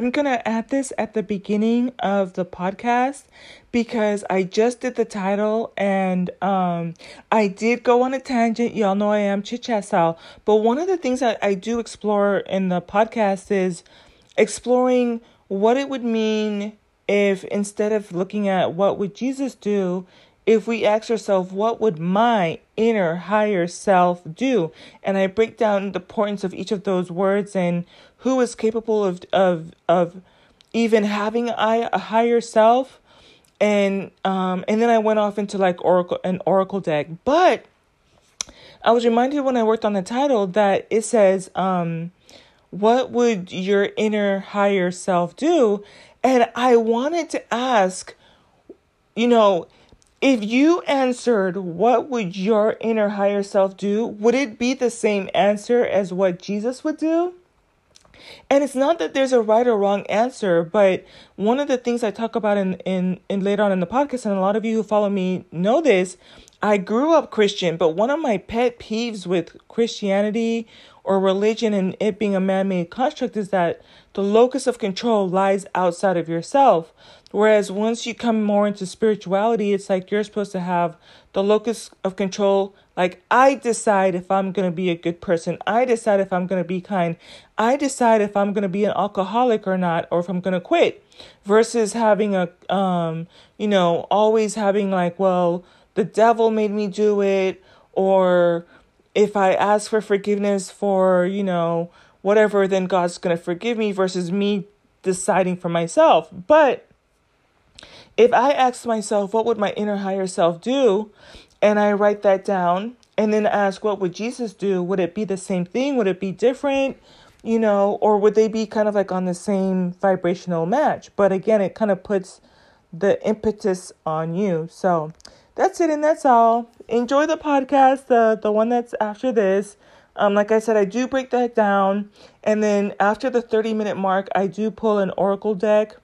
I'm going to add this at the beginning of the podcast because I just did the title and um, I did go on a tangent. Y'all know I am chit chat style. But one of the things that I do explore in the podcast is exploring what it would mean if instead of looking at what would Jesus do, if we ask ourselves, what would my inner higher self do? And I break down the importance of each of those words and who is capable of of of even having a, higher self. And um and then I went off into like oracle an oracle deck. But I was reminded when I worked on the title that it says um what would your inner higher self do? And I wanted to ask you know if you answered what would your inner higher self do would it be the same answer as what Jesus would do and it's not that there's a right or wrong answer, but one of the things I talk about in, in, in later on in the podcast, and a lot of you who follow me know this, I grew up Christian, but one of my pet peeves with Christianity or religion and it being a man made construct is that the locus of control lies outside of yourself. Whereas once you come more into spirituality, it's like you're supposed to have the locus of control. Like, I decide if I'm going to be a good person. I decide if I'm going to be kind. I decide if I'm going to be an alcoholic or not, or if I'm going to quit. Versus having a, um, you know, always having like, well, the devil made me do it, or if I ask for forgiveness for, you know, whatever, then God's going to forgive me versus me deciding for myself. But if I ask myself, what would my inner higher self do? And I write that down and then ask, what would Jesus do? Would it be the same thing? Would it be different? You know, or would they be kind of like on the same vibrational match? But again, it kind of puts the impetus on you. So that's it and that's all. Enjoy the podcast, the the one that's after this. Um, like I said, I do break that down, and then after the 30 minute mark, I do pull an oracle deck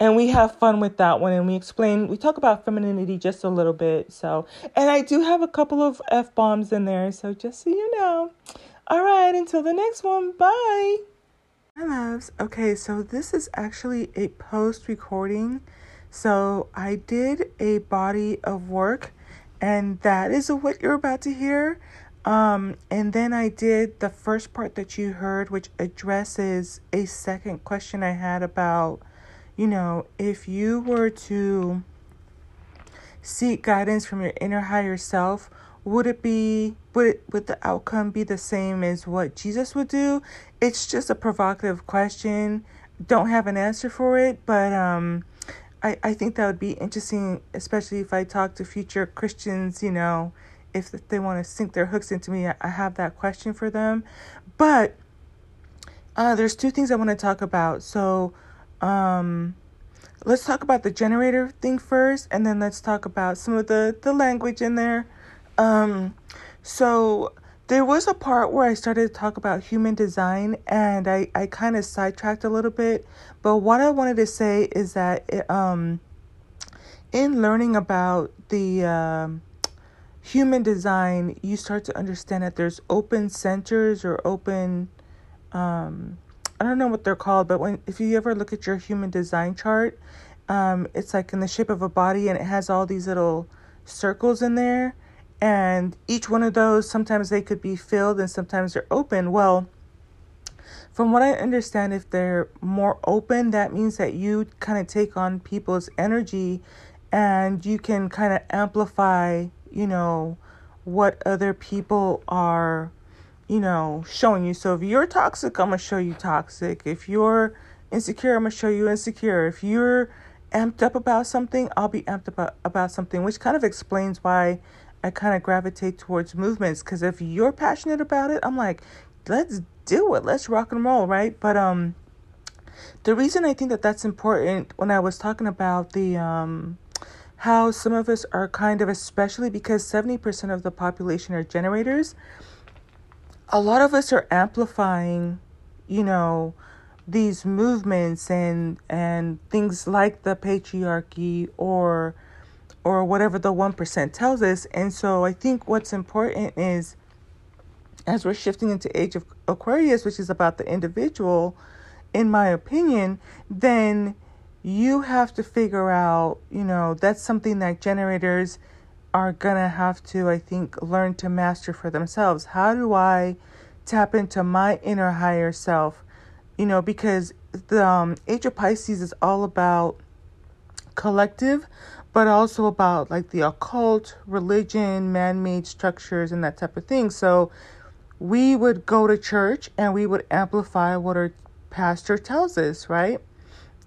and we have fun with that one and we explain we talk about femininity just a little bit so. And i do have a couple of f-bombs in there so just so you know. All right until the next one bye. Hi loves. Okay so this is actually a post recording so i did a body of work and that is what you're about to hear. Um, and then I did the first part that you heard, which addresses a second question I had about you know, if you were to seek guidance from your inner higher self, would it be would it, would the outcome be the same as what Jesus would do? It's just a provocative question. Don't have an answer for it, but um I, I think that would be interesting, especially if I talk to future Christians, you know, if they want to sink their hooks into me, I have that question for them. But uh, there's two things I want to talk about. So, um, let's talk about the generator thing first, and then let's talk about some of the, the language in there. Um, so there was a part where I started to talk about human design, and I, I kind of sidetracked a little bit. But what I wanted to say is that it, um, in learning about the um, human design, you start to understand that there's open centers or open um, I don't know what they're called, but when if you ever look at your human design chart, um, it's like in the shape of a body and it has all these little circles in there. And each one of those, sometimes they could be filled and sometimes they're open. Well, from what I understand, if they're more open, that means that you kind of take on people's energy and you can kind of amplify, you know, what other people are you know, showing you. So if you're toxic, I'm gonna show you toxic. If you're insecure, I'm gonna show you insecure. If you're amped up about something, I'll be amped up about, about something, which kind of explains why I kind of gravitate towards movements. Because if you're passionate about it, I'm like, let's do it, let's rock and roll, right? But um, the reason I think that that's important when I was talking about the um how some of us are kind of especially because 70% of the population are generators a lot of us are amplifying, you know, these movements and and things like the patriarchy or or whatever the 1% tells us. And so I think what's important is as we're shifting into age of Aquarius, which is about the individual, in my opinion, then you have to figure out, you know, that's something that generators are going to have to, I think, learn to master for themselves. How do I tap into my inner higher self? You know, because the um, Age of Pisces is all about collective, but also about like the occult, religion, man made structures, and that type of thing. So we would go to church and we would amplify what our pastor tells us, right?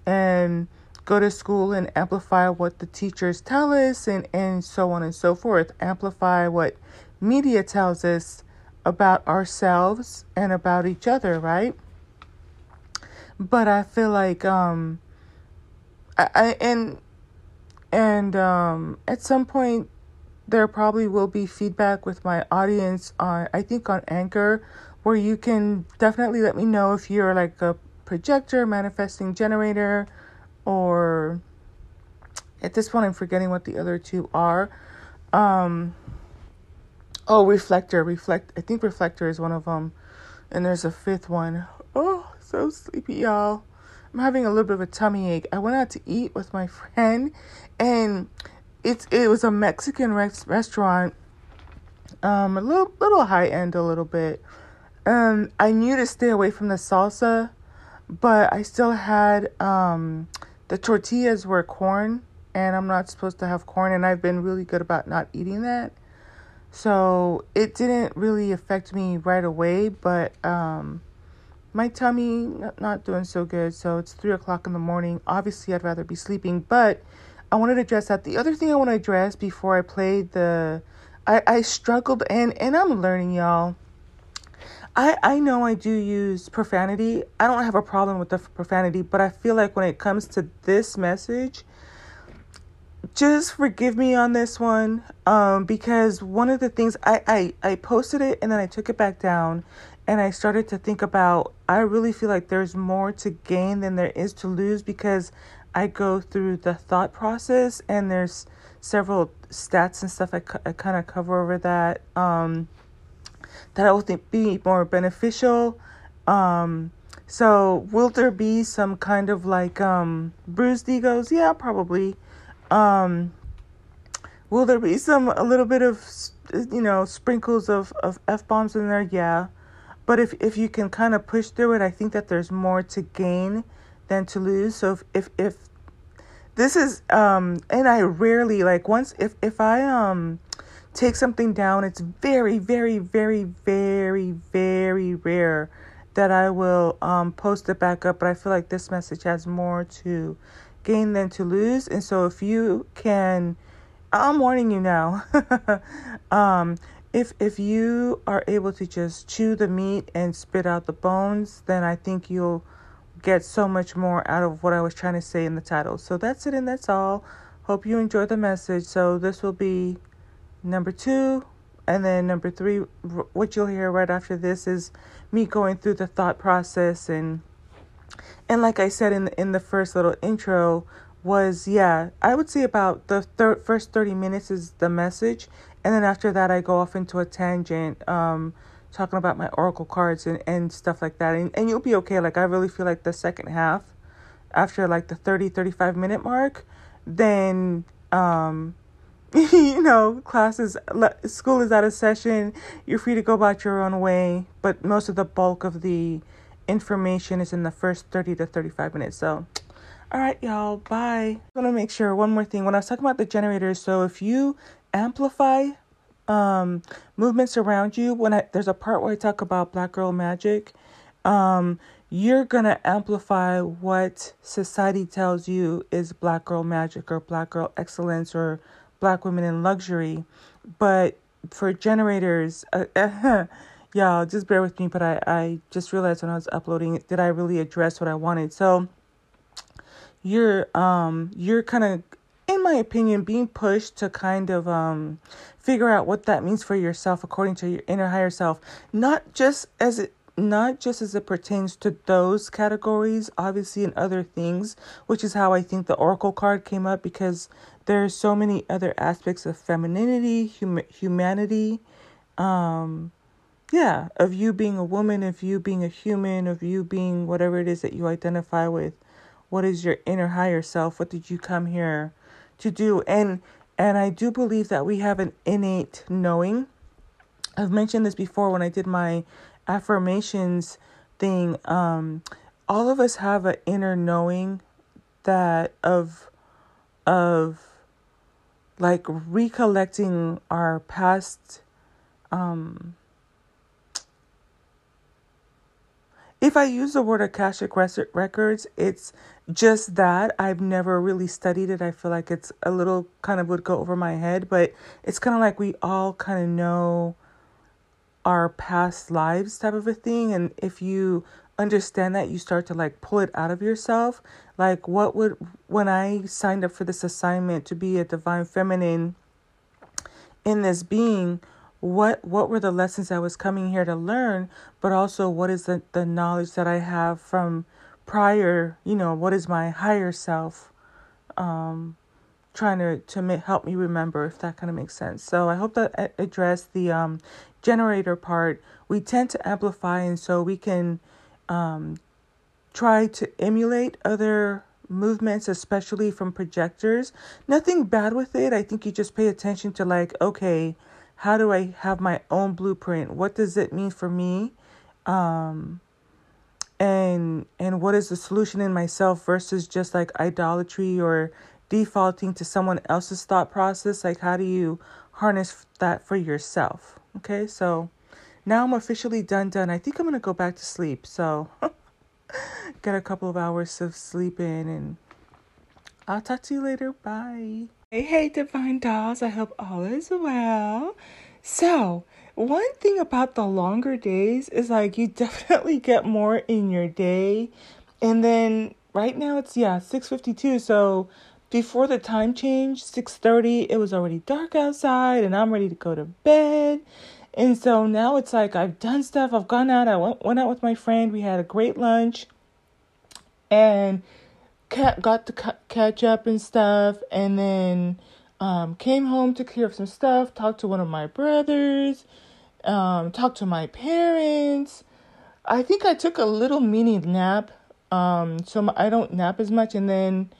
And go to school and amplify what the teachers tell us and, and so on and so forth. Amplify what media tells us about ourselves and about each other, right? But I feel like um I, I and and um, at some point, there probably will be feedback with my audience on, I think, on Anchor, where you can definitely let me know if you're like a projector, manifesting generator, or at this point, I'm forgetting what the other two are. Um, oh, reflector, reflect. I think reflector is one of them, and there's a fifth one. Oh, so sleepy, y'all. I'm having a little bit of a tummy ache. I went out to eat with my friend, and it's it was a Mexican res- restaurant, um, a little little high end, a little bit. Um, I knew to stay away from the salsa, but I still had um, the tortillas were corn, and I'm not supposed to have corn, and I've been really good about not eating that. So it didn't really affect me right away, but um, my tummy not doing so good. So it's three o'clock in the morning. Obviously, I'd rather be sleeping, but I wanted to address that. The other thing I want to address before I played the, I, I struggled and and I'm learning, y'all. I I know I do use profanity. I don't have a problem with the profanity, but I feel like when it comes to this message, just forgive me on this one um, because one of the things I, I i posted it and then i took it back down and I started to think about I really feel like there's more to gain than there is to lose because I go through the thought process and there's several stats and stuff I, I kind of cover over that um, that I think be more beneficial. Um, so will there be some kind of like um, bruised egos? Yeah, probably. Um, will there be some a little bit of you know sprinkles of of f bombs in there? Yeah. But if, if you can kind of push through it, I think that there's more to gain than to lose. So if, if, if this is, um, and I rarely like once, if, if I, um, take something down, it's very, very, very, very, very rare that I will, um, post it back up. But I feel like this message has more to gain than to lose. And so if you can, I'm warning you now. um, if if you are able to just chew the meat and spit out the bones, then I think you'll get so much more out of what I was trying to say in the title. So that's it and that's all. Hope you enjoy the message. So this will be number 2 and then number 3 what you'll hear right after this is me going through the thought process and and like I said in the, in the first little intro was yeah, I would say about the thir- first 30 minutes is the message and then after that, I go off into a tangent, um, talking about my oracle cards and, and stuff like that. And, and you'll be okay. Like, I really feel like the second half, after like the 30, 35 minute mark, then, um, you know, classes, school is out of session. You're free to go about your own way. But most of the bulk of the information is in the first 30 to 35 minutes. So, all right, y'all, bye. I want to make sure one more thing. When I was talking about the generators, so if you amplify um, movements around you. When I, there's a part where I talk about Black Girl Magic, um, you're gonna amplify what society tells you is Black Girl Magic or Black Girl Excellence or Black Women in Luxury. But for generators, uh, uh, y'all just bear with me. But I, I just realized when I was uploading, did I really address what I wanted? So you're um you're kind of in my opinion, being pushed to kind of um, figure out what that means for yourself according to your inner higher self, not just as it not just as it pertains to those categories, obviously and other things, which is how I think the oracle card came up because there's so many other aspects of femininity, hum- humanity, um, yeah, of you being a woman, of you being a human, of you being whatever it is that you identify with. What is your inner higher self? What did you come here to do? And and I do believe that we have an innate knowing. I've mentioned this before when I did my affirmations thing. Um, all of us have an inner knowing that of of like recollecting our past um if I use the word Akashic records, it's just that. I've never really studied it. I feel like it's a little kind of would go over my head, but it's kind of like we all kind of know our past lives type of a thing. And if you understand that, you start to like pull it out of yourself. Like, what would, when I signed up for this assignment to be a divine feminine in this being, what what were the lessons I was coming here to learn, but also what is the, the knowledge that I have from prior, you know, what is my higher self um, trying to, to help me remember, if that kind of makes sense. So I hope that addressed the um, generator part. We tend to amplify, and so we can um, try to emulate other movements, especially from projectors. Nothing bad with it. I think you just pay attention to, like, okay, how do I have my own blueprint? What does it mean for me? Um, and and what is the solution in myself versus just like idolatry or defaulting to someone else's thought process? Like how do you harness that for yourself? Okay, so now I'm officially done done. I think I'm gonna go back to sleep. So get a couple of hours of sleep in and I'll talk to you later. Bye. Hey, hey, Divine Dolls. I hope all is well. So, one thing about the longer days is like you definitely get more in your day. And then right now it's yeah, 6:52. So, before the time change, 6:30, it was already dark outside and I'm ready to go to bed. And so now it's like I've done stuff. I've gone out. I went went out with my friend. We had a great lunch. And got to catch up and stuff, and then um, came home to clear up some stuff. Talked to one of my brothers. Um, talked to my parents. I think I took a little mini nap. Um, so I don't nap as much, and then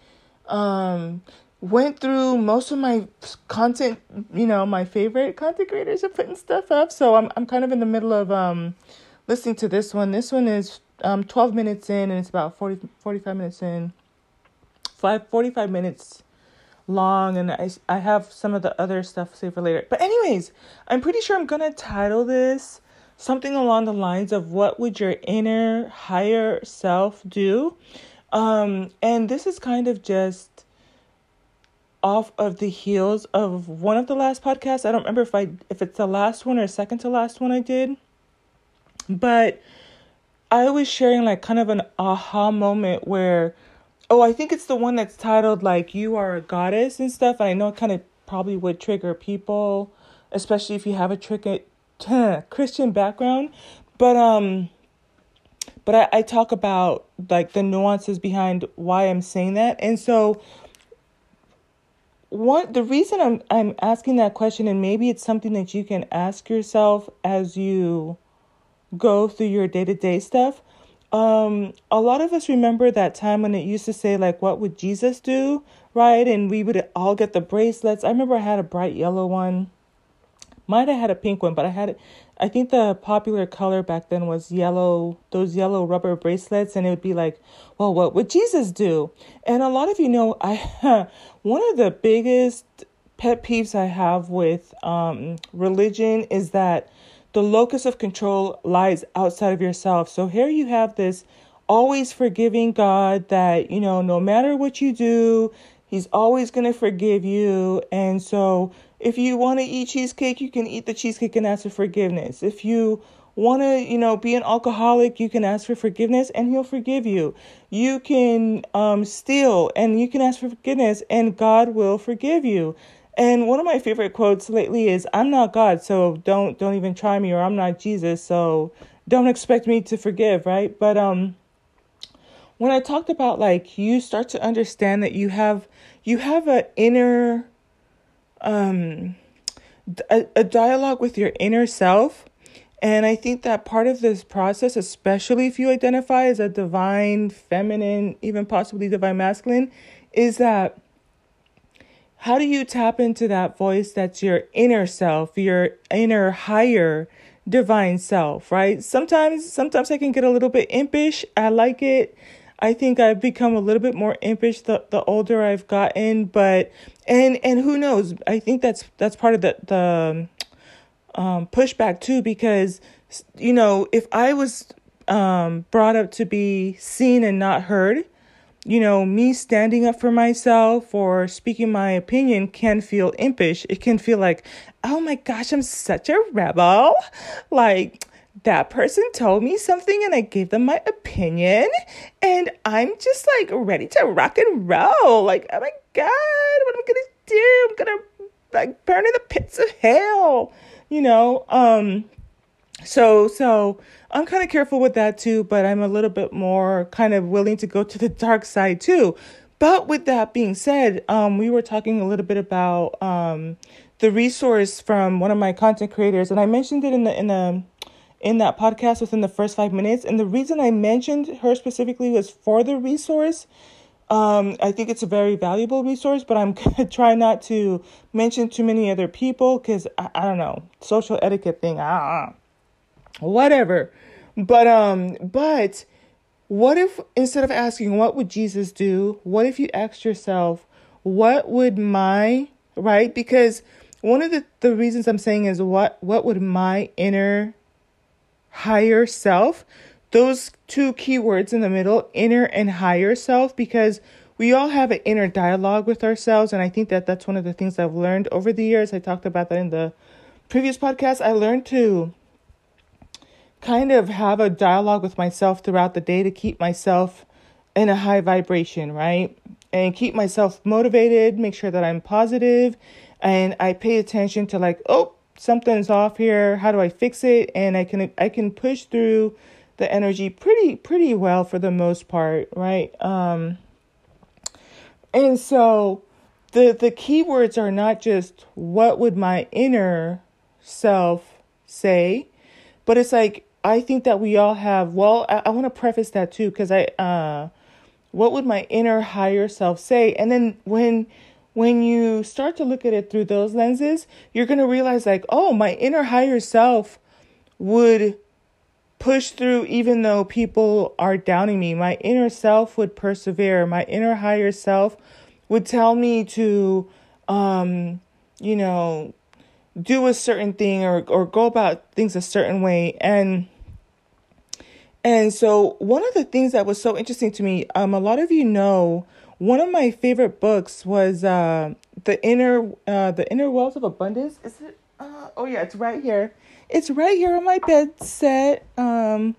um, went through most of my content. You know, my favorite content creators are putting stuff up, so I'm I'm kind of in the middle of um listening to this one. This one is um 12 minutes in, and it's about 40 45 minutes in five, 45 minutes long and I, I have some of the other stuff saved for later. But anyways, I'm pretty sure I'm going to title this something along the lines of what would your inner higher self do? Um and this is kind of just off of the heels of one of the last podcasts. I don't remember if I if it's the last one or second to last one I did. But I was sharing like kind of an aha moment where Oh, I think it's the one that's titled like "You Are a Goddess" and stuff. And I know it kind of probably would trigger people, especially if you have a trigger Christian background. But um, but I, I talk about like the nuances behind why I'm saying that, and so one the reason I'm I'm asking that question, and maybe it's something that you can ask yourself as you go through your day to day stuff um a lot of us remember that time when it used to say like what would jesus do right? And we would all get the bracelets. I remember i had a bright yellow one. Might have had a pink one but i had i think the popular color back then was yellow those yellow rubber bracelets and it would be like well what would jesus do and a lot of you know i one of the biggest pet peeves i have with um religion is that the locus of control lies outside of yourself. So here you have this always forgiving God that, you know, no matter what you do, He's always going to forgive you. And so if you want to eat cheesecake, you can eat the cheesecake and ask for forgiveness. If you want to, you know, be an alcoholic, you can ask for forgiveness and he'll forgive you. You can um, steal and you can ask for forgiveness and God will forgive you. And one of my favorite quotes lately is I'm not God, so don't don't even try me or I'm not Jesus, so don't expect me to forgive, right? But um when I talked about like you start to understand that you have you have an inner um a, a dialogue with your inner self And I think that part of this process, especially if you identify as a divine feminine, even possibly divine masculine, is that how do you tap into that voice that's your inner self, your inner higher divine self, right? Sometimes sometimes I can get a little bit impish. I like it. I think I've become a little bit more impish the, the older I've gotten, but and and who knows? I think that's that's part of the the um, pushback too, because you know if I was um, brought up to be seen and not heard, you know, me standing up for myself or speaking my opinion can feel impish. It can feel like, oh my gosh, I'm such a rebel. Like, that person told me something and I gave them my opinion and I'm just like ready to rock and roll. Like, oh my God, what am I gonna do? I'm gonna like burn in the pits of hell, you know? Um, so, so I'm kind of careful with that too, but I'm a little bit more kind of willing to go to the dark side too. But with that being said, um, we were talking a little bit about um, the resource from one of my content creators, and I mentioned it in the in the in that podcast within the first five minutes. And the reason I mentioned her specifically was for the resource. Um, I think it's a very valuable resource, but I'm gonna try not to mention too many other people because I, I, don't know social etiquette thing. Ah, whatever. But um, but what if instead of asking what would Jesus do, what if you asked yourself, what would my right? Because one of the, the reasons I'm saying is what what would my inner higher self. Those two keywords in the middle, inner and higher self, because we all have an inner dialogue with ourselves. And I think that that's one of the things I've learned over the years. I talked about that in the previous podcast. I learned to kind of have a dialogue with myself throughout the day to keep myself in a high vibration, right? And keep myself motivated, make sure that I'm positive, and I pay attention to like, oh, something's off here how do i fix it? And i can i can push through the energy pretty pretty well for the most part right? Um and so the the keywords are not just what would my inner self say but it's like i think that we all have well i, I want to preface that too because i uh what would my inner higher self say? And then when when you start to look at it through those lenses, you're going to realize, like, oh, my inner higher self would push through even though people are downing me. My inner self would persevere. My inner higher self would tell me to, um, you know, do a certain thing or, or go about things a certain way. And and so one of the things that was so interesting to me, um, a lot of you know one of my favorite books was uh, the inner uh, the inner wells of abundance. Is it? Uh, oh yeah, it's right here. It's right here on my bed set. Um,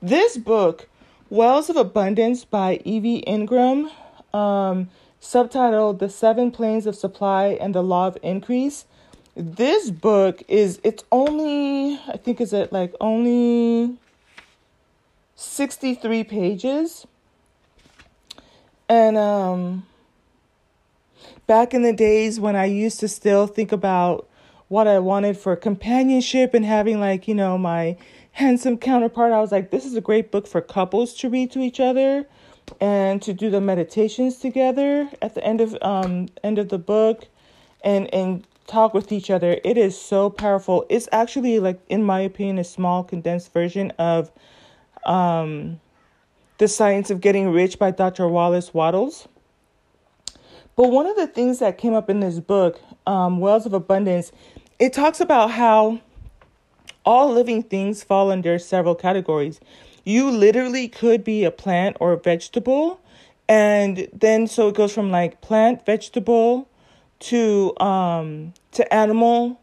this book, Wells of Abundance by Evie Ingram, um, subtitled "The Seven Planes of Supply and the Law of Increase." This book is it's only I think is it like only sixty three pages and um, back in the days when I used to still think about what I wanted for companionship and having like, you know, my handsome counterpart, I was like, this is a great book for couples to read to each other and to do the meditations together at the end of um end of the book and and talk with each other. It is so powerful. It's actually like in my opinion a small condensed version of um the Science of Getting Rich by Dr. Wallace Wattles. But one of the things that came up in this book, um, Wells of Abundance, it talks about how all living things fall under several categories. You literally could be a plant or a vegetable. And then so it goes from like plant, vegetable to um to animal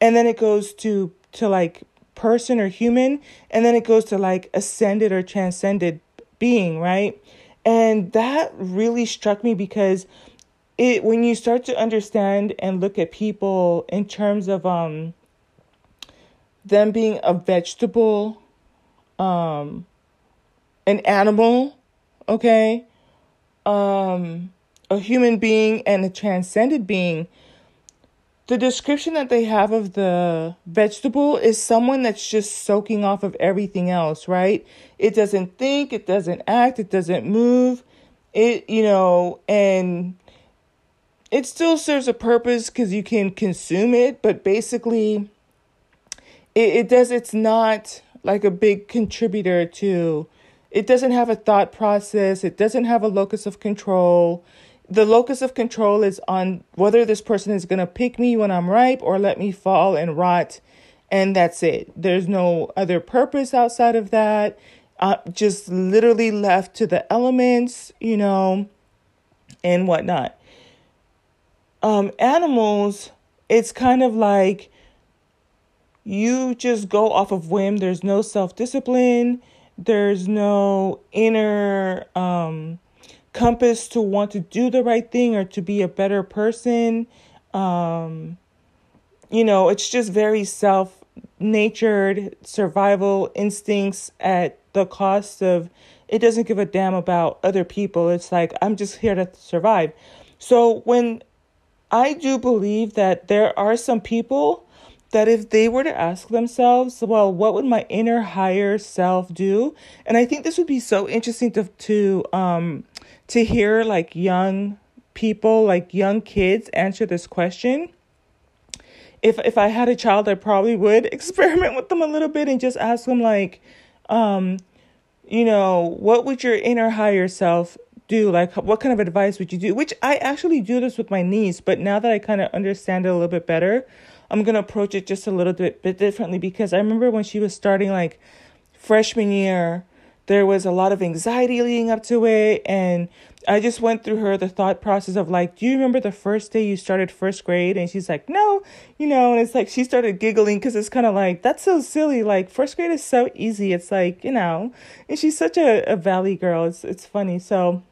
and then it goes to to like person or human and then it goes to like ascended or transcended being, right? And that really struck me because it when you start to understand and look at people in terms of um them being a vegetable, um an animal, okay? Um a human being and a transcended being, the description that they have of the vegetable is someone that's just soaking off of everything else, right? It doesn't think, it doesn't act, it doesn't move. It, you know, and it still serves a purpose because you can consume it, but basically, it, it does, it's not like a big contributor to, it doesn't have a thought process, it doesn't have a locus of control the locus of control is on whether this person is going to pick me when I'm ripe or let me fall and rot. And that's it. There's no other purpose outside of that. Uh, just literally left to the elements, you know, and whatnot. Um, animals, it's kind of like you just go off of whim. There's no self discipline. There's no inner um, compass to want to do the right thing or to be a better person. Um, you know, it's just very self natured survival instincts at the cost of it doesn't give a damn about other people. It's like, I'm just here to survive. So when I do believe that there are some people that if they were to ask themselves, well, what would my inner higher self do? And I think this would be so interesting to to um to hear like young people, like young kids answer this question. If if I had a child, I probably would experiment with them a little bit and just ask them like, um, you know, what would your inner higher self do? Like, what kind of advice would you do? Which I actually do this with my niece, but now that I kind of understand it a little bit better, I'm gonna approach it just a little bit bit differently because I remember when she was starting like freshman year there was a lot of anxiety leading up to it and i just went through her the thought process of like do you remember the first day you started first grade? And she's like no you know and it's like she started giggling because it's kind of like that's so silly like first grade is so easy it's like you know. And she's such a, a valley girl it's it's funny. So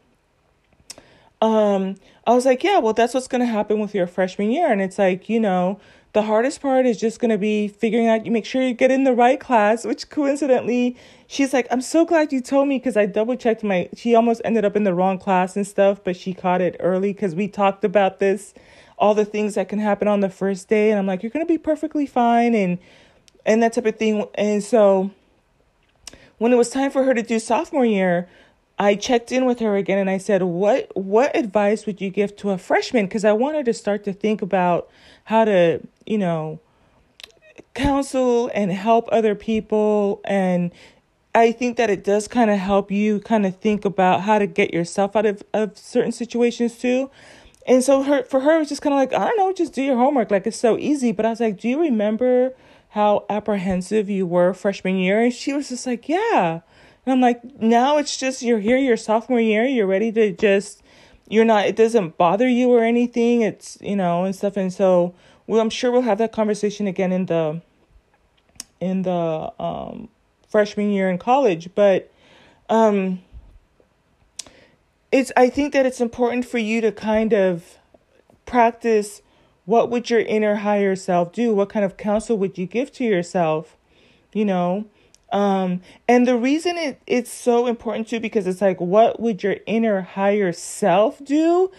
um i was like yeah well that's what's going to happen with your freshman year. And it's like you know the hardest part is just going to be figuring out you make sure you get in the right class which coincidentally she's like i'm so glad you told me because i double checked my she almost ended up in the wrong class and stuff but she caught it early because we talked about this all the things that can happen on the first day and i'm like you're going to be perfectly fine and and that type of thing and so when it was time for her to do sophomore year I checked in with her again and I said, "What what advice would you give to a freshman because I wanted to start to think about how to, you know, counsel and help other people and I think that it does kind of help you kind of think about how to get yourself out of, of certain situations too. And so her for her it was just kind of like, I don't know, just do your homework. Like it's so easy. But I was like, Do you remember how apprehensive you were freshman year? And she was just like, Yeah. And I'm like, now it's just you're here your sophomore year, you're ready to just you're not it doesn't bother you or anything. It's you know, and stuff. And so well I'm sure we'll have that conversation again in the in the um freshman year in college. But um it's I think that it's important for you to kind of practice what would your inner higher self do? What kind of counsel would you give to yourself? You know, um, and the reason it, it's so important too, because it's like, what would your inner higher self do?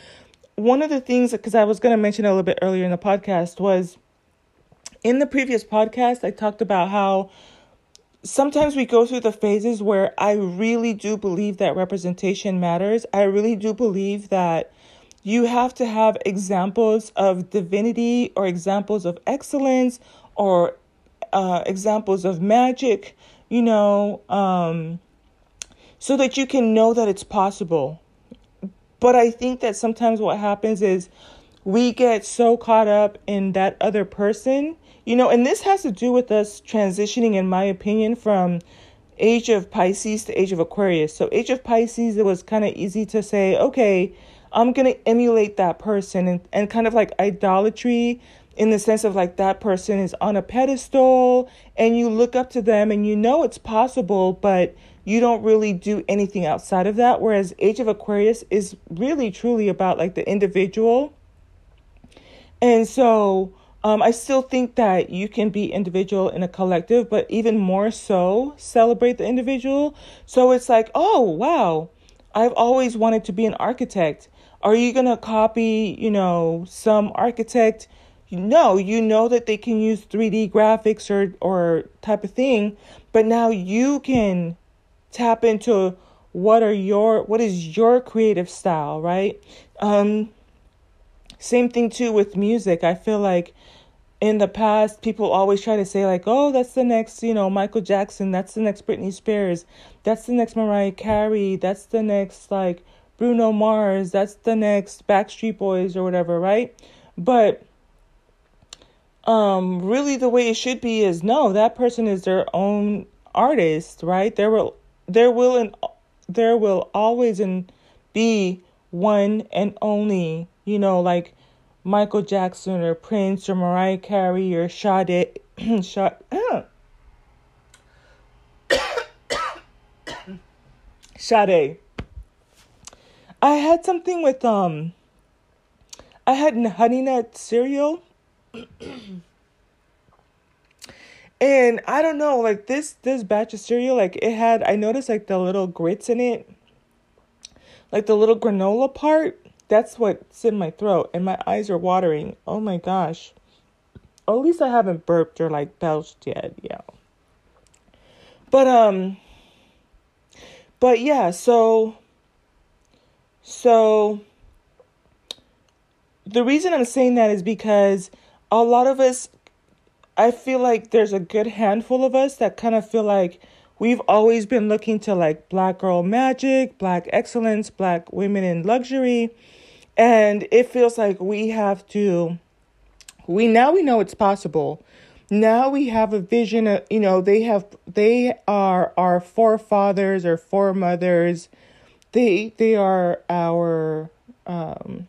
One of the things, because I was going to mention a little bit earlier in the podcast, was in the previous podcast, I talked about how sometimes we go through the phases where I really do believe that representation matters. I really do believe that you have to have examples of divinity or examples of excellence or uh, examples of magic you know, um, so that you can know that it's possible. But I think that sometimes what happens is we get so caught up in that other person, you know, and this has to do with us transitioning, in my opinion, from age of Pisces to age of Aquarius. So, age of Pisces, it was kind of easy to say, okay, I'm going to emulate that person and, and kind of like idolatry in the sense of like that person is on a pedestal and you look up to them and you know it's possible, but you don't really do anything outside of that. Whereas Age of Aquarius is really truly about like the individual. And so um, I still think that you can be individual in a collective, but even more so celebrate the individual. So it's like, oh, wow, I've always wanted to be an architect. Are you going to copy, you know, some architect? No, you know that they can use 3D graphics or or type of thing, but now you can tap into what are your what is your creative style, right? Um same thing too with music. I feel like in the past people always try to say like, "Oh, that's the next, you know, Michael Jackson, that's the next Britney Spears, that's the next Mariah Carey, that's the next like Bruno Mars, that's the next Backstreet Boys or whatever, right? But um really the way it should be is no, that person is their own artist, right? There will there will and there will always and be one and only, you know, like Michael Jackson or Prince or Mariah Carey or Sade Sade Sade. I had something with um I had honey nut cereal. And I don't know, like this this batch of cereal, like it had I noticed like the little grits in it. Like the little granola part. That's what's in my throat and my eyes are watering. Oh my gosh. at least I haven't burped or like belched yet, yeah. But um but yeah, so so the reason I'm saying that is because a lot of us, I feel like there's a good handful of us that kind of feel like we've always been looking to like black girl magic, black excellence, black women in luxury. And it feels like we have to, we now we know it's possible. Now we have a vision of, you know, they have, they are our forefathers or foremothers they they are our um,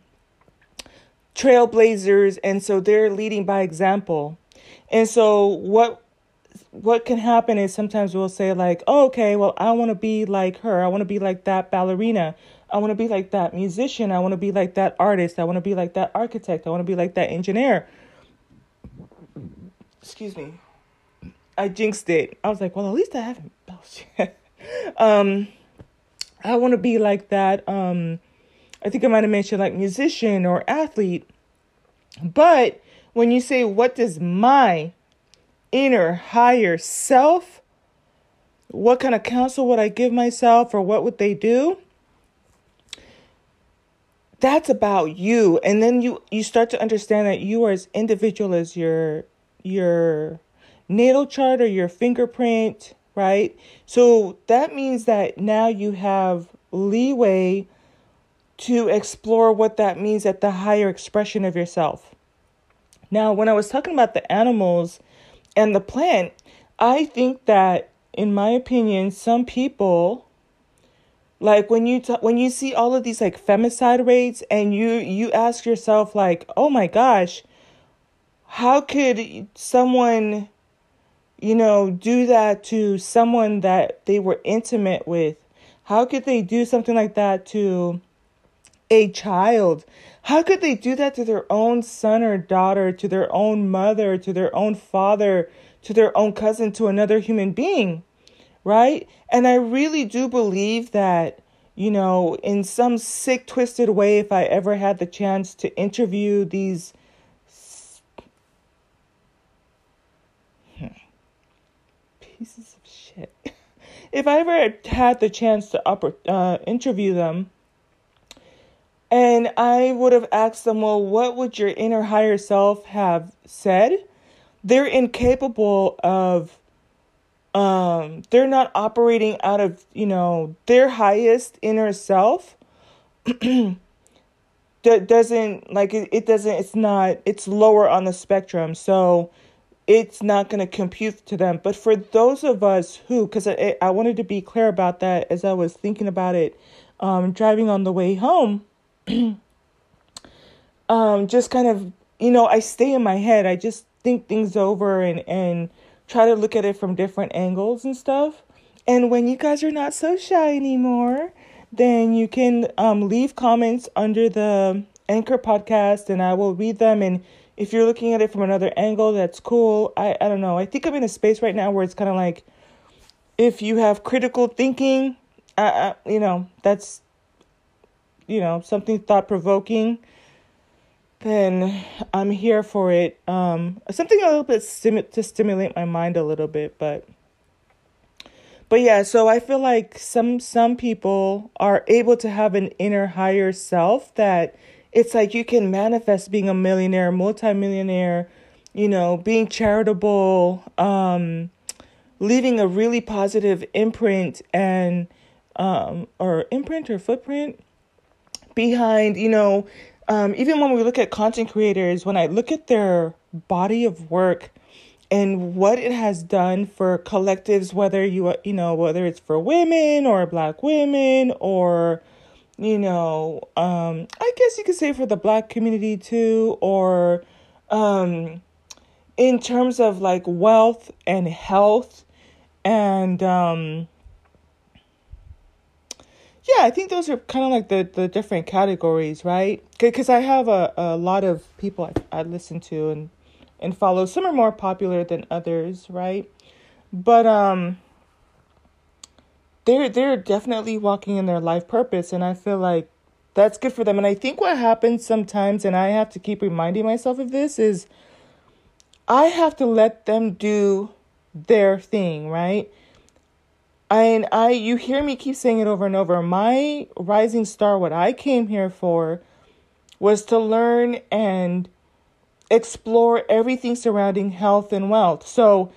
trailblazers, and so they're leading by example. And so what what can happen is sometimes we'll say like, oh, okay, well, I want to be like her. I want to be like that ballerina. I want to be like that musician. I want to be like that artist. I want to be like that architect. I want to be like that engineer. Excuse me. I jinxed it. I was like, well, at least I haven't um, I want to be like that. Um, I think I might have mentioned like musician or athlete. But when you say, what does my inner higher self, what kind of counsel would I give myself or what would they do? That's about you. And then you, you start to understand that you are as individual as your, your natal chart or your fingerprint right? So that means that now you have leeway to explore what that means at the higher expression of yourself. Now, when I was talking about the animals and the plant, I think that in my opinion, some people like when you t- when you see all of these like femicide rates and you you ask yourself like, "Oh my gosh, how could someone you know, do that to someone that they were intimate with? How could they do something like that to a child? How could they do that to their own son or daughter, to their own mother, to their own father, to their own cousin, to another human being? Right? And I really do believe that, you know, in some sick, twisted way, if I ever had the chance to interview these pieces of shit. if I ever had the chance to upper, uh, interview them, and I would have asked them, well, what would your inner higher self have said? They're incapable of, um, they're not operating out of, you know, their highest inner self. that doesn't like it, it doesn't it's not it's lower on the spectrum so it's not going to compute to them. But for those of us who, because I, I wanted to be clear about that as I was thinking about it, um, driving on the way home, um, just kind of, you know, I stay in my head. I just think things over and, and try to look at it from different angles and stuff. And when you guys are not so shy anymore, then you can um, leave comments under the Anchor podcast and I will read them and if you're looking at it from another angle, that's cool. I, I don't know. I think I'm in a space right now where it's kind of like if you have critical thinking, uh, you know, that's, you know, something thought provoking. then I'm here for it. Um, something a little bit stim- to stimulate my mind a little bit, but but yeah. So I feel like some some people are able to have an inner higher self that it's like you can manifest being a millionaire, multimillionaire, you know, being charitable, um, leaving a really positive imprint and um, or imprint or footprint behind, you know, um, even when we look at content creators, when I look at their body of work and what it has done for collectives, whether you you know whether it's for women or black women or you know, um, I guess you could say for the black community too, or um, in terms of like wealth and health and um, yeah, I think those are kind of like the, the different categories, right? Because I have a, a lot of people I, I listen to and, and follow. Some are more popular than others, right? But um, they're they're definitely walking in their life purpose, and I feel like that's good for them. And I think what happens sometimes, and I have to keep reminding myself of this, is I have to let them do their thing, right? And I you hear me keep saying it over and over. My rising star, what I came here for was to learn and explore everything surrounding health and wealth. So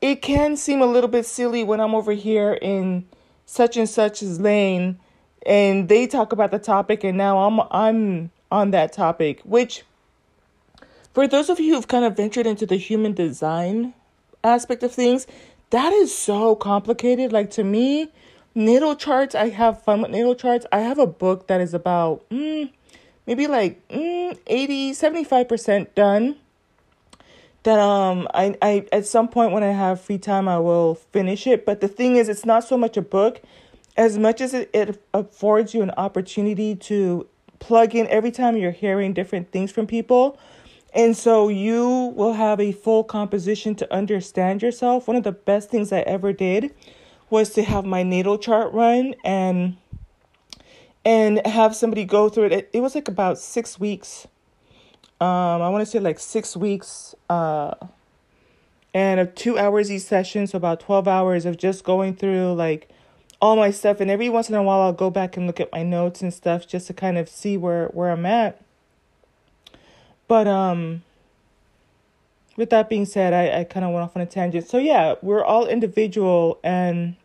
it can seem a little bit silly when I'm over here in such and such's lane and they talk about the topic and now I'm I'm on that topic, which for those of you who've kind of ventured into the human design aspect of things, that is so complicated. Like to me, natal charts, I have fun with natal charts. I have a book that is about mm, maybe like mm, 80, 75% done. That um I, I at some point when I have free time I will finish it. But the thing is it's not so much a book as much as it, it affords you an opportunity to plug in every time you're hearing different things from people and so you will have a full composition to understand yourself. One of the best things I ever did was to have my natal chart run and and have somebody go through it. It, it was like about six weeks. Um, I want to say like six weeks. Uh, and two hours each session, so about twelve hours of just going through like all my stuff. And every once in a while, I'll go back and look at my notes and stuff just to kind of see where where I'm at. But um with that being said, I, I kind of went off on a tangent. So yeah, we're all individual and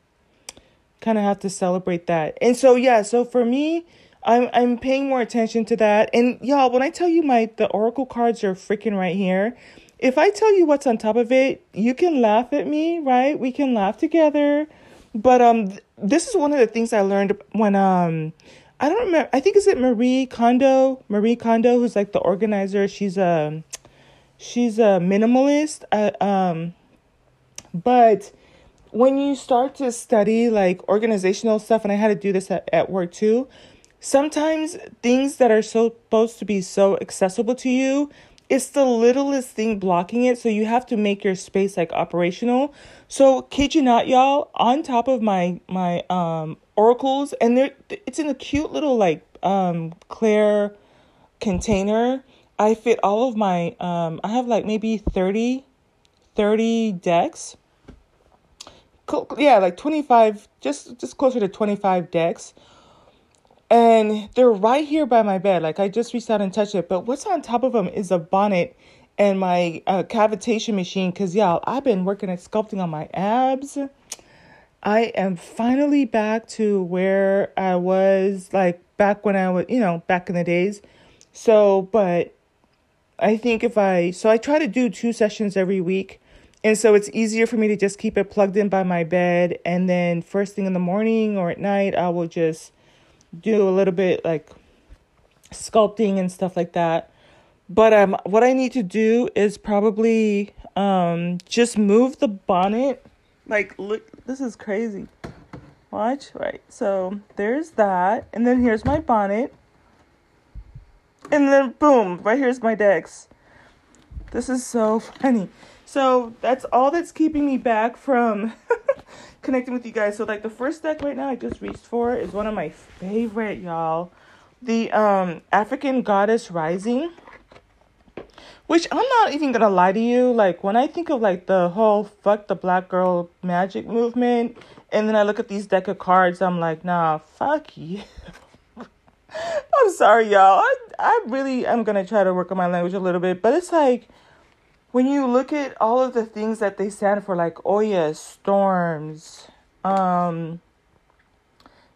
kind of have to celebrate that. And so yeah, so for me, I'm I'm paying more attention to that. And y'all, when I tell you my the oracle cards are freaking right here, if I tell you what's on top of it, you can laugh at me, right? We can laugh together. But um th- this is one of the things I learned when um I don't remember. I think is it Marie Kondo. Marie Kondo, who's like the organizer. She's a she's a minimalist. Uh, um, but when you start to study like organizational stuff, and I had to do this at, at work too. Sometimes things that are so supposed to be so accessible to you, it's the littlest thing blocking it. So you have to make your space like operational. So kid you not, y'all, on top of my my um oracles and they're it's in a cute little like um clear container i fit all of my um i have like maybe 30 30 decks yeah like 25 just just closer to 25 decks and they're right here by my bed like i just reached out and touched it but what's on top of them is a bonnet and my uh, cavitation machine because y'all i've been working at sculpting on my abs I am finally back to where I was like back when I was, you know, back in the days. So, but I think if I, so I try to do two sessions every week. And so it's easier for me to just keep it plugged in by my bed. And then first thing in the morning or at night, I will just do a little bit like sculpting and stuff like that. But um, what I need to do is probably um, just move the bonnet like, look, this is crazy. Watch, right. So there's that. And then here's my bonnet. And then boom, right here's my decks. This is so funny. So that's all that's keeping me back from connecting with you guys. So like the first deck right now I just reached for is one of my favorite, y'all. The um African Goddess Rising. Which I'm not even gonna lie to you. Like when I think of like the whole fuck the black girl magic movement, and then I look at these deck of cards, I'm like, nah, fuck you. I'm sorry, y'all. I I really am gonna try to work on my language a little bit, but it's like when you look at all of the things that they stand for, like Oya, storms, um,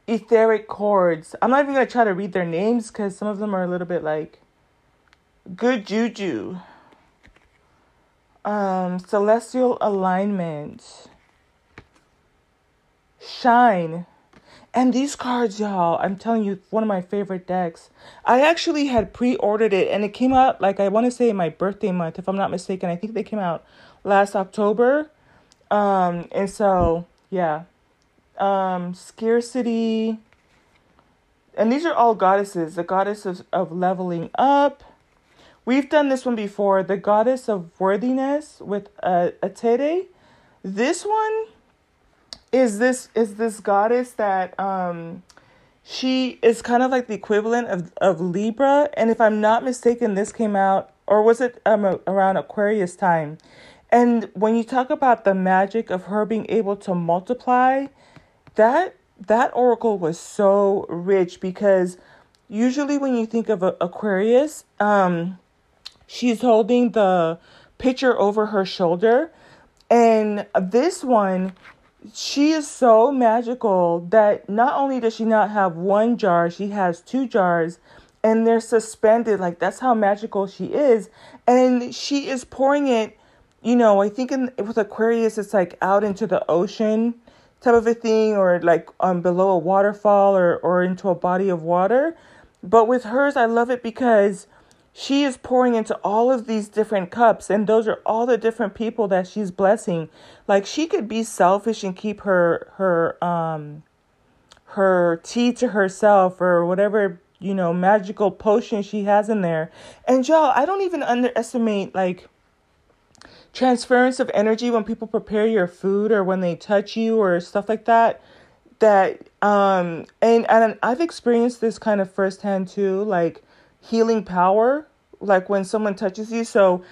etheric cords. I'm not even gonna try to read their names because some of them are a little bit like good juju, um, celestial alignment, shine. And these cards, y'all, I'm telling you, one of my favorite decks. I actually had pre ordered it and it came out, like, I want to say my birthday month, if I'm not mistaken. I think they came out last October. Um, and so, yeah. Um, scarcity. And these are all goddesses. The goddess of, of leveling up. We've done this one before. The goddess of worthiness with uh, Atere. This one is this is this goddess that um she is kind of like the equivalent of, of Libra. And if I'm not mistaken, this came out, or was it um, around Aquarius time? And when you talk about the magic of her being able to multiply, that that oracle was so rich because usually when you think of Aquarius, um, she's holding the pitcher over her shoulder, and this one she is so magical that not only does she not have one jar, she has two jars and they're suspended. Like that's how magical she is. And she is pouring it, you know, I think in with Aquarius it's like out into the ocean type of a thing or like um below a waterfall or or into a body of water. But with hers I love it because she is pouring into all of these different cups and those are all the different people that she's blessing. Like she could be selfish and keep her her um her tea to herself or whatever you know magical potion she has in there. And y'all i don't even underestimate like transference of energy when people prepare your food or when they touch you or stuff like that that um and and i've experienced this kind of firsthand too like healing power, like when someone touches you. So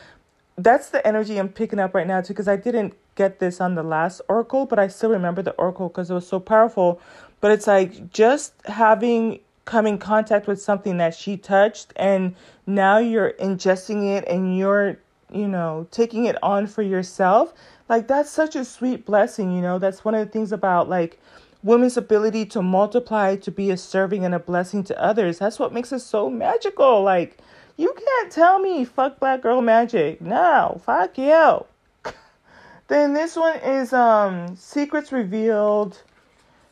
that's the energy I'm picking up right now too, because I didn't get this on the last oracle, but I still remember the oracle because it was so powerful. But it's like just having come in contact with something that she touched, and now you're ingesting it and you're, you know, taking it on for yourself. Like that's such a sweet blessing, you know. That's one of the things about like women's ability to multiply, to be a serving and a blessing to others. That's what makes us so magical. Like, you can't tell me fuck black girl magic. No, fuck you. then this one is um secrets revealed.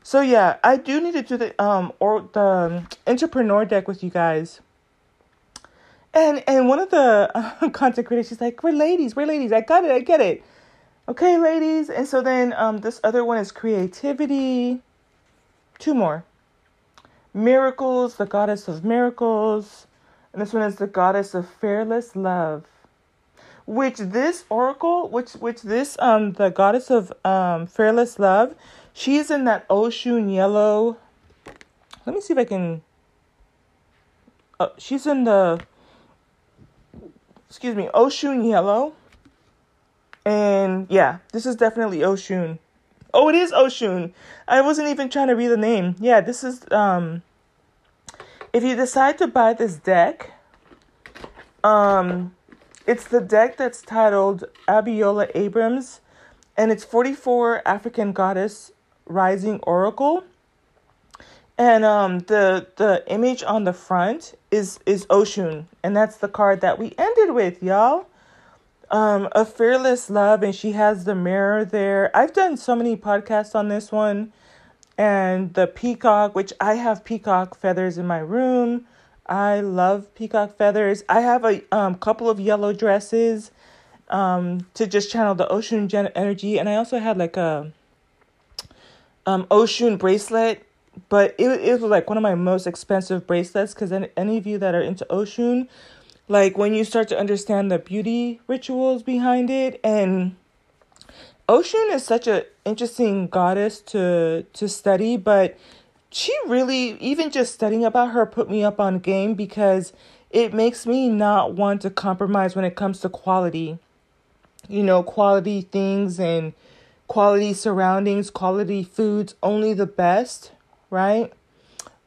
So yeah, I do need to do the um or the um, entrepreneur deck with you guys. And and one of the uh, content creators, she's like, "We're ladies, we're ladies. I got it, I get it." Okay, ladies. And so then um, this other one is creativity. Two more. Miracles, the goddess of miracles. And this one is the goddess of fearless love. Which this oracle, which which this um the goddess of um fearless love, she's in that Oshun yellow. Let me see if I can. Uh, she's in the. Excuse me, Oshun yellow. And yeah, this is definitely Oshun. Oh, it is Oshun. I wasn't even trying to read the name. Yeah, this is um if you decide to buy this deck, um it's the deck that's titled Abiola Abrams and it's 44 African Goddess Rising Oracle. And um the the image on the front is is Oshun and that's the card that we ended with, y'all um, a fearless love, and she has the mirror there. I've done so many podcasts on this one, and the peacock, which I have peacock feathers in my room. I love peacock feathers. I have a um, couple of yellow dresses um, to just channel the Oshun gen- energy, and I also had like a um, Oshun bracelet, but it, it was like one of my most expensive bracelets because any, of you that are into Oshun like when you start to understand the beauty rituals behind it and Oshun is such an interesting goddess to to study, but she really even just studying about her put me up on game because it makes me not want to compromise when it comes to quality. You know, quality things and quality surroundings, quality foods, only the best, right?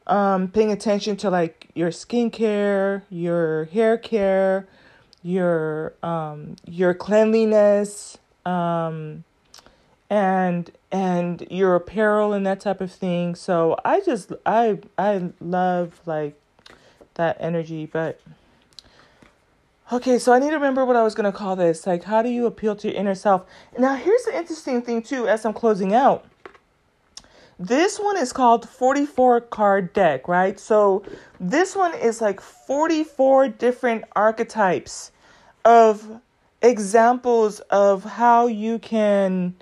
Um, paying attention to like your skincare, your hair care, your um, your cleanliness, um, and and your apparel and that type of thing. So I just I I love like that energy, but okay, so I need to remember what I was gonna call this. Like how do you appeal to your inner self? Now here's the interesting thing too, as I'm closing out. This one is called 44 card deck, right? So this one is like 44 different archetypes of examples of how you can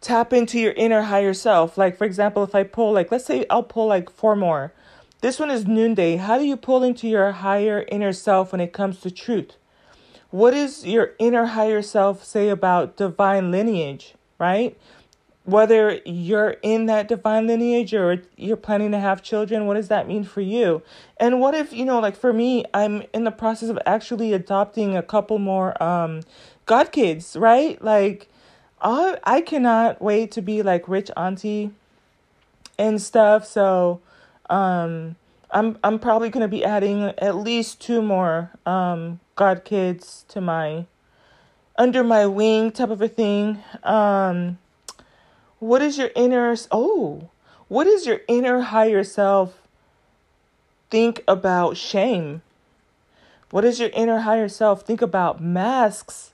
tap into your inner higher self. Like, for example, if I pull, like, let's say I'll pull like four more. This one is noonday. How do you pull into your higher inner self when it comes to truth? What does your inner higher self say about divine lineage, right? Whether you're in that divine lineage or you're planning to have children, what does that mean for you? And what if, you know, like for me, I'm in the process of actually adopting a couple more um god kids, right? Like I I cannot wait to be like rich auntie and stuff. So um I'm I'm probably gonna be adding at least two more um god kids to my under my wing type of a thing. Um what is your inner oh what is your inner higher self think about shame? What does your inner higher self think about masks?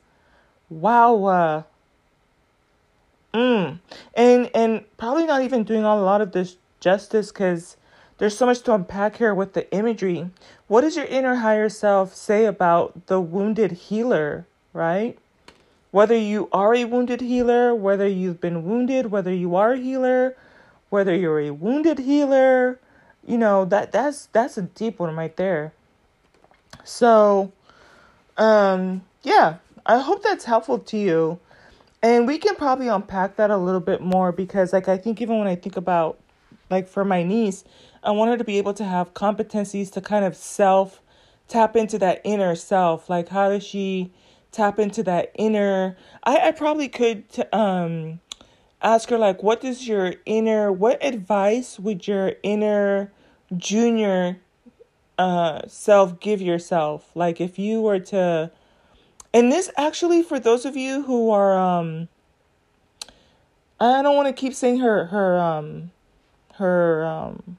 Wow, uh, Mm. And and probably not even doing a lot of this justice because there's so much to unpack here with the imagery. What does your inner higher self say about the wounded healer, right? Whether you are a wounded healer, whether you've been wounded, whether you are a healer, whether you're a wounded healer, you know, that that's that's a deep one right there. So, um yeah, I hope that's helpful to you. And we can probably unpack that a little bit more because, like, I think even when I think about, like, for my niece, I want her to be able to have competencies to kind of self tap into that inner self. Like, how does she tap into that inner? I, I probably could t- um ask her like, what does your inner? What advice would your inner junior uh self give yourself? Like, if you were to and this actually for those of you who are um I don't want to keep saying her her um her um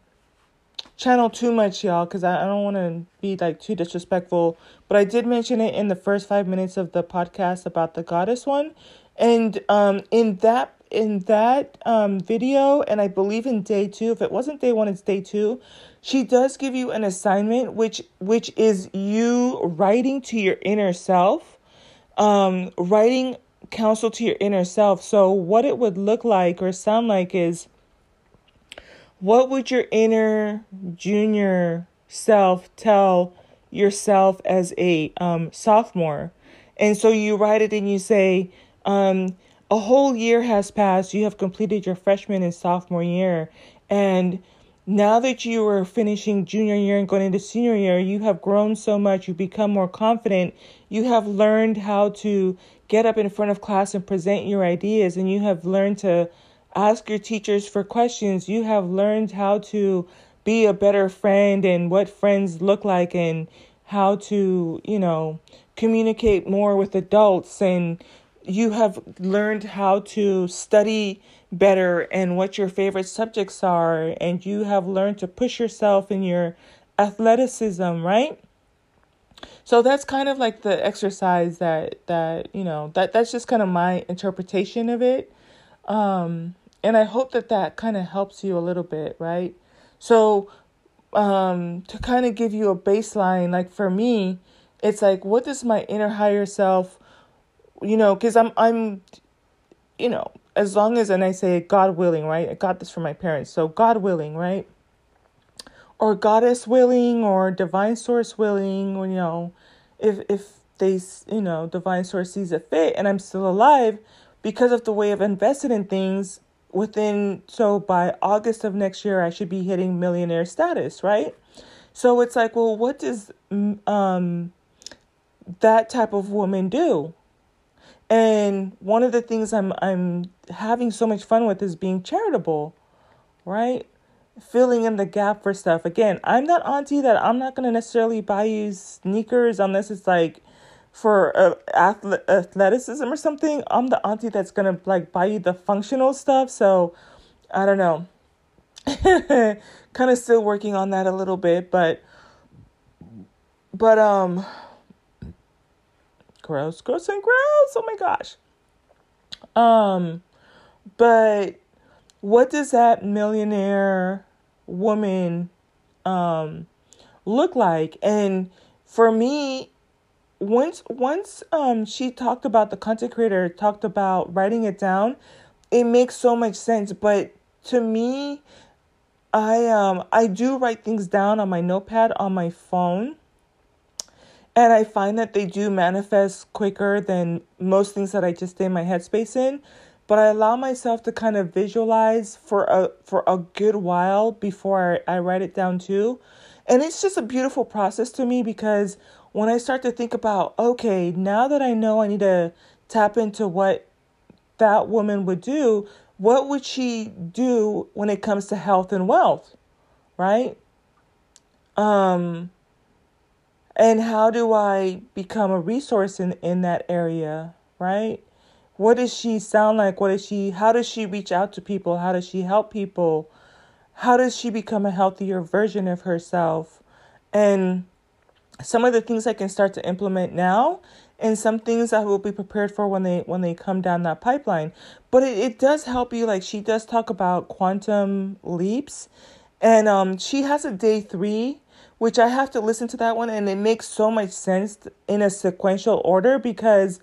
channel too much y'all cuz I, I don't want to be like too disrespectful, but I did mention it in the first 5 minutes of the podcast about the goddess one. And um in that in that um video and I believe in day 2, if it wasn't day 1 it's day 2, she does give you an assignment which which is you writing to your inner self um, writing counsel to your inner self. So, what it would look like or sound like is what would your inner junior self tell yourself as a um, sophomore? And so you write it and you say, um, a whole year has passed. You have completed your freshman and sophomore year. And now that you are finishing junior year and going into senior year, you have grown so much, You've become more confident, you have learned how to get up in front of class and present your ideas, and you have learned to ask your teachers for questions. You have learned how to be a better friend and what friends look like, and how to, you know, communicate more with adults, and you have learned how to study better and what your favorite subjects are and you have learned to push yourself in your athleticism, right? So that's kind of like the exercise that that, you know, that that's just kind of my interpretation of it. Um and I hope that that kind of helps you a little bit, right? So um to kind of give you a baseline like for me, it's like what does my inner higher self you know, cuz I'm I'm you know, as long as, and I say God willing, right? I got this from my parents. So God willing, right? Or goddess willing, or divine source willing, or, you know, if, if they, you know, divine source sees it fit and I'm still alive because of the way I've invested in things within, so by August of next year, I should be hitting millionaire status, right? So it's like, well, what does um, that type of woman do? And one of the things I'm I'm having so much fun with is being charitable, right? Filling in the gap for stuff. Again, I'm that auntie that I'm not gonna necessarily buy you sneakers unless it's like for uh, athleticism or something. I'm the auntie that's gonna like buy you the functional stuff. So I don't know. kind of still working on that a little bit, but but um gross, gross and gross. Oh my gosh. Um but what does that millionaire woman um look like? And for me, once once um she talked about the content creator talked about writing it down, it makes so much sense. But to me, I um I do write things down on my notepad on my phone. And I find that they do manifest quicker than most things that I just stay in my headspace in. But I allow myself to kind of visualize for a for a good while before I, I write it down too. And it's just a beautiful process to me because when I start to think about, okay, now that I know I need to tap into what that woman would do, what would she do when it comes to health and wealth right? Um and how do i become a resource in in that area right? What does she sound like? What does she how does she reach out to people? How does she help people? How does she become a healthier version of herself? And some of the things i can start to implement now and some things I will be prepared for when they when they come down that pipeline. But it, it does help you like she does talk about quantum leaps. And um she has a day three which I have to listen to that one and it makes so much sense in a sequential order because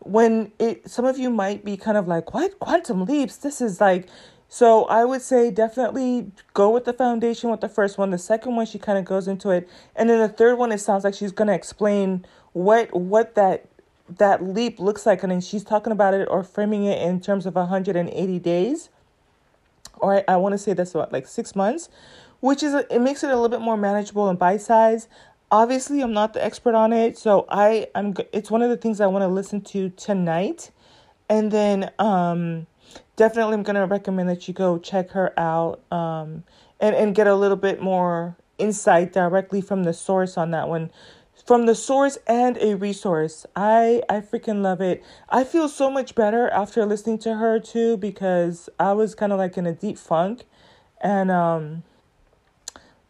when it some of you might be kind of like what? Quantum leaps? This is like so I would say definitely go with the foundation with the first one. The second one she kind of goes into it, and then the third one it sounds like she's gonna explain what what that that leap looks like, and then she's talking about it or framing it in terms of 180 days, or I, I want to say that's what like six months, which is it makes it a little bit more manageable and bite size. Obviously, I'm not the expert on it, so I I'm it's one of the things I want to listen to tonight, and then um definitely I'm gonna recommend that you go check her out um and and get a little bit more insight directly from the source on that one from the source and a resource. I I freaking love it. I feel so much better after listening to her too because I was kind of like in a deep funk and um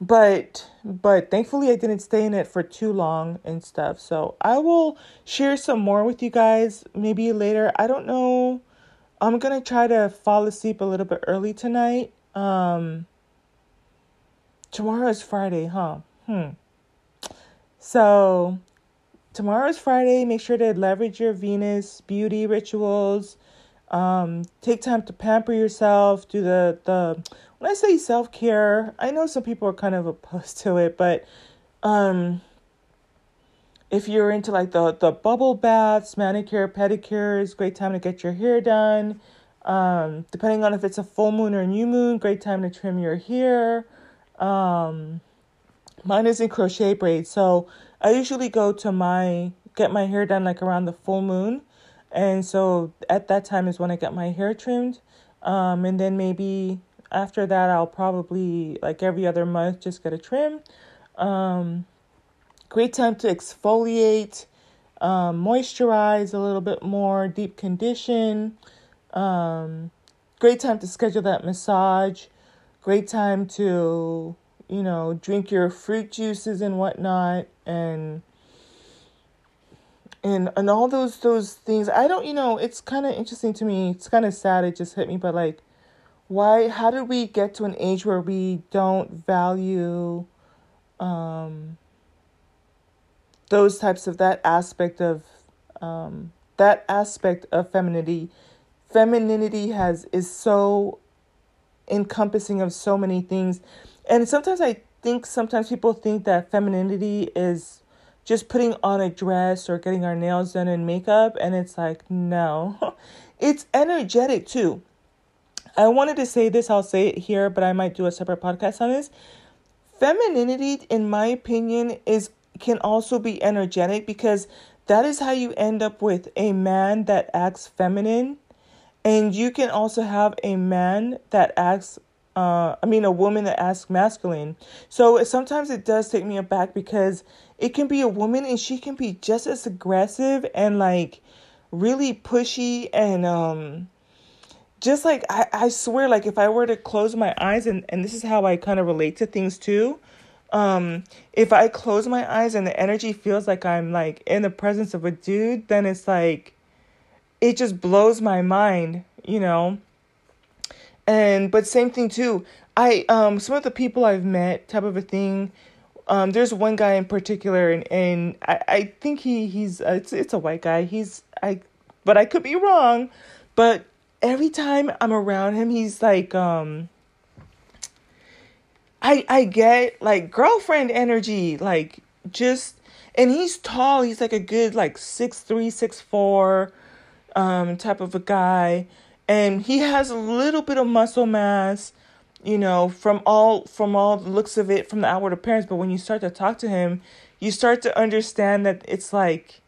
but but thankfully I didn't stay in it for too long and stuff. So I will share some more with you guys maybe later. I don't know. I'm to try to fall asleep a little bit early tonight. Um tomorrow is Friday, huh? Hmm. So, tomorrow is Friday. Make sure to leverage your Venus beauty rituals. Um, take time to pamper yourself. Do the the when I say self care, I know some people are kind of opposed to it, but um, if you're into like the the bubble baths, manicure, pedicures, great time to get your hair done. Um, depending on if it's a full moon or new moon, great time to trim your hair. Um, Mine is in crochet braids. So I usually go to my get my hair done like around the full moon. And so at that time is when I get my hair trimmed. Um, and then maybe after that, I'll probably like every other month just get a trim. Um, great time to exfoliate, um, moisturize a little bit more, deep condition. Um, great time to schedule that massage. Great time to you know, drink your fruit juices and whatnot and and and all those those things. I don't, you know, it's kind of interesting to me. It's kind of sad it just hit me, but like why how did we get to an age where we don't value um those types of that aspect of um that aspect of femininity femininity has is so encompassing of so many things and sometimes I think sometimes people think that femininity is just putting on a dress or getting our nails done and makeup. And it's like, no, it's energetic too. I wanted to say this, I'll say it here, but I might do a separate podcast on this. femininity in my opinion is can also be energetic because that is how you end up with a man that acts feminine and you can also have a man that acts uh, I mean, a woman that acts masculine. So sometimes it does take me aback because it can be a woman and she can be just as aggressive and like really pushy and um just like I, I swear like if I were to close my eyes and, and this is how I kind of relate to things too. Um, if I close my eyes and the energy feels like I'm like in the presence of a dude, then it's like it just blows my mind, you know. And but same thing too. I um some of the people I've met type of a thing. Um, there's one guy in particular, and, and I, I think he he's uh, it's it's a white guy. He's I, but I could be wrong. But every time I'm around him, he's like um. I I get like girlfriend energy, like just and he's tall. He's like a good like six three, six four, um, type of a guy. And he has a little bit of muscle mass you know from all from all the looks of it from the outward appearance. But when you start to talk to him you start to understand that it's like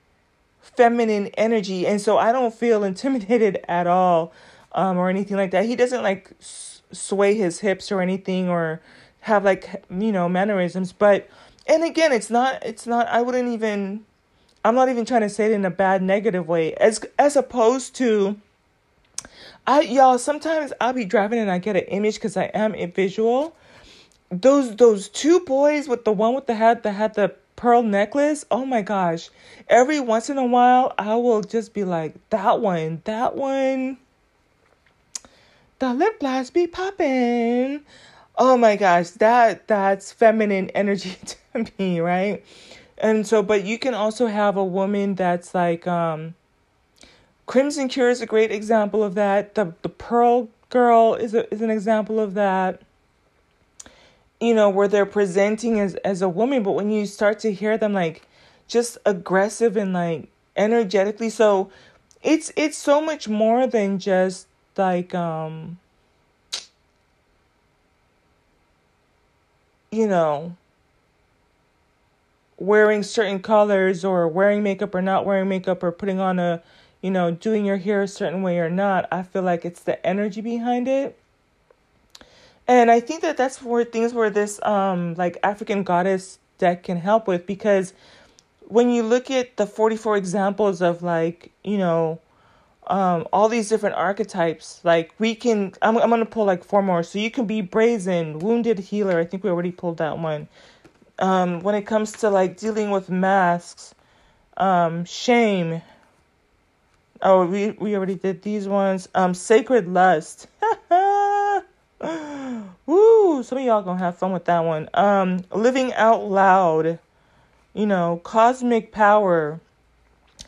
feminine energy. And so i don't feel intimidated at all um, or anything like that. He doesn't like s- sway his hips or anything or have like you know mannerisms but and again it's not it's not i wouldn't even i'm not even trying to say it in a bad negative way as as opposed to I y'all sometimes I'll be driving and I get an image because I am a visual. Those those two boys with the one with the hat that had the pearl necklace. Oh my gosh. Every once in a while I will just be like, that one, that one. The lip gloss be popping. Oh my gosh, that that's feminine energy to me, right? And so but you can also have a woman that's like um Crimson Cure is a great example of that. The the Pearl Girl is a, is an example of that. You know, where they're presenting as as a woman, but when you start to hear them like just aggressive and like energetically so it's it's so much more than just like um you know wearing certain colors or wearing makeup or not wearing makeup or putting on a you know, doing your hair a certain way or not. I feel like it's the energy behind it. And I think that that's where things where this um like African goddess deck can help with because when you look at the 44 examples of like, you know, um all these different archetypes, like we can I'm I'm to pull like four more. So you can be brazen, wounded healer. I think we already pulled that one. Um when it comes to like dealing with masks, um shame, Oh, we we already did these ones. Um, Sacred Lust. Woo! Some of y'all gonna have fun with that one. Um, Living Out Loud. You know, Cosmic Power.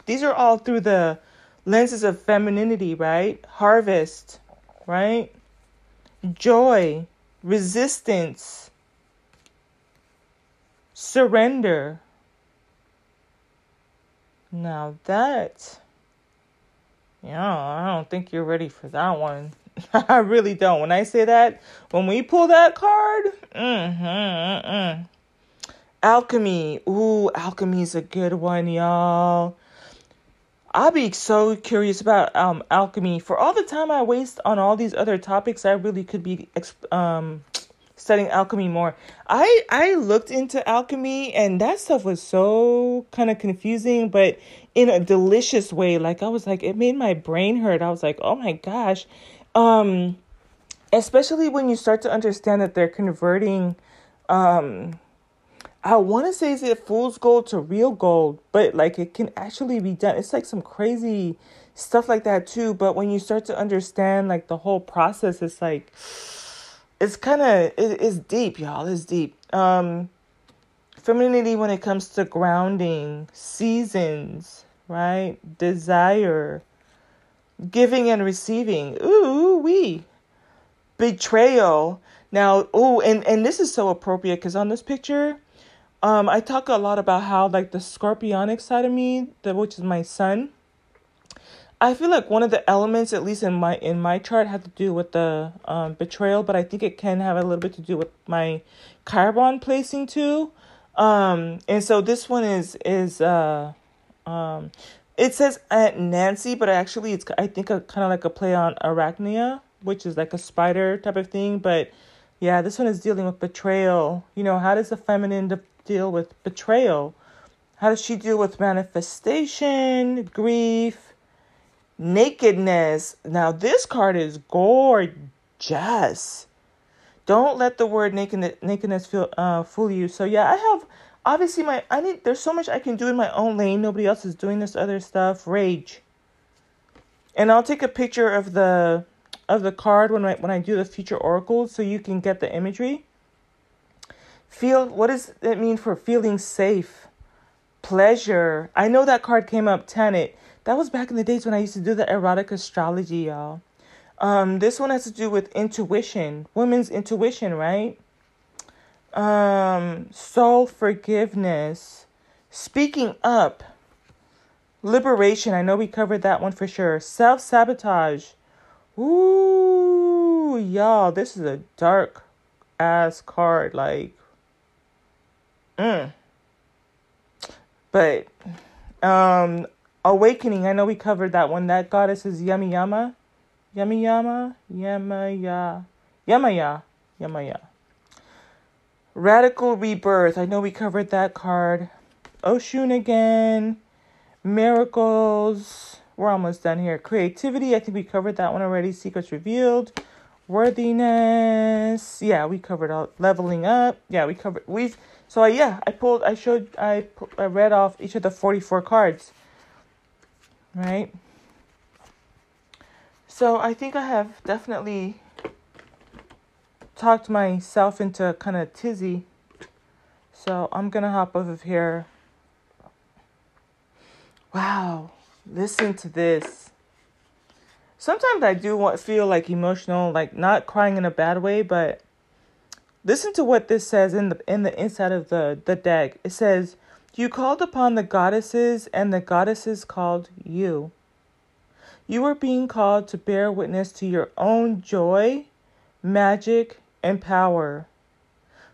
These are all through the lenses of femininity, right? Harvest, right? Joy, resistance, surrender. Now that yeah, I don't think you're ready for that one. I really don't. When I say that, when we pull that card, mm-hmm, mm-hmm. alchemy. Ooh, alchemy's a good one, y'all. I'll be so curious about um alchemy. For all the time I waste on all these other topics, I really could be um studying alchemy more. I I looked into alchemy and that stuff was so kind of confusing, but in a delicious way. Like I was like, it made my brain hurt. I was like, oh my gosh. Um, especially when you start to understand that they're converting um I want to say is it fool's gold to real gold, but like it can actually be done. It's like some crazy stuff like that too. But when you start to understand like the whole process, it's like it's kind of it, it's deep, y'all. It's deep. Um, femininity when it comes to grounding, seasons, right? Desire, giving and receiving. Ooh, we betrayal. Now, ooh, and and this is so appropriate because on this picture, um, I talk a lot about how like the scorpionic side of me, that which is my sun. I feel like one of the elements, at least in my in my chart, had to do with the um, betrayal, but I think it can have a little bit to do with my carbon placing too. Um, and so this one is is uh, um, it says Aunt Nancy, but actually it's I think a kind of like a play on Arachnia, which is like a spider type of thing. But yeah, this one is dealing with betrayal. You know, how does the feminine de- deal with betrayal? How does she deal with manifestation, grief, nakedness? Now this card is gorgeous. Don't let the word nakedness, nakedness feel uh, fool you. So yeah, I have obviously my I need there's so much I can do in my own lane. Nobody else is doing this other stuff. Rage. And I'll take a picture of the of the card when I when I do the future oracles so you can get the imagery. Feel what does it mean for feeling safe? Pleasure. I know that card came up Tenet. That was back in the days when I used to do the erotic astrology, y'all. Um, this one has to do with intuition, women's intuition, right? Um, soul forgiveness, speaking up, liberation. I know we covered that one for sure. Self sabotage. Ooh, y'all, this is a dark ass card. Like, mm. But, um, awakening. I know we covered that one. That goddess is Yami Yama. Yami Yama Yamaya, Yamaya, Yamaya. Radical Rebirth. I know we covered that card. Oshun again. Miracles. We're almost done here. Creativity. I think we covered that one already. Secrets Revealed. Worthiness. Yeah, we covered all. Leveling up. Yeah, we covered. We. So I, yeah, I pulled. I showed. I, I read off each of the forty-four cards. Right. So I think I have definitely talked myself into kind of tizzy. So I'm going to hop off of here. Wow, listen to this. Sometimes I do want feel like emotional, like not crying in a bad way, but listen to what this says in the in the inside of the the deck. It says, "You called upon the goddesses, and the goddesses called you." You are being called to bear witness to your own joy, magic, and power.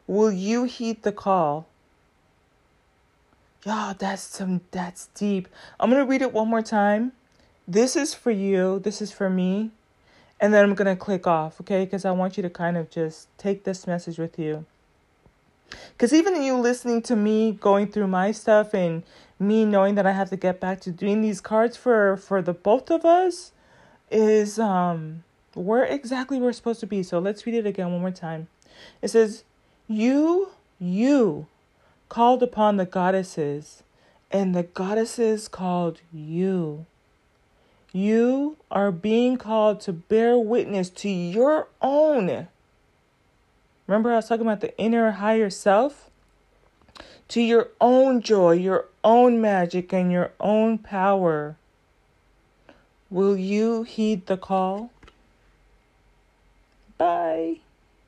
Will you heed the call? Y'all, that's some that's deep. I'm gonna read it one more time. This is for you, this is for me, and then I'm gonna click off, okay? Because I want you to kind of just take this message with you. Because even you listening to me going through my stuff and me knowing that I have to get back to doing these cards for for the both of us is um where exactly we're supposed to be. So let's read it again one more time. It says, "You, you called upon the goddesses, and the goddesses called you. You are being called to bear witness to your own Remember, I was talking about the inner higher self? To your own joy, your own magic, and your own power. Will you heed the call? Bye.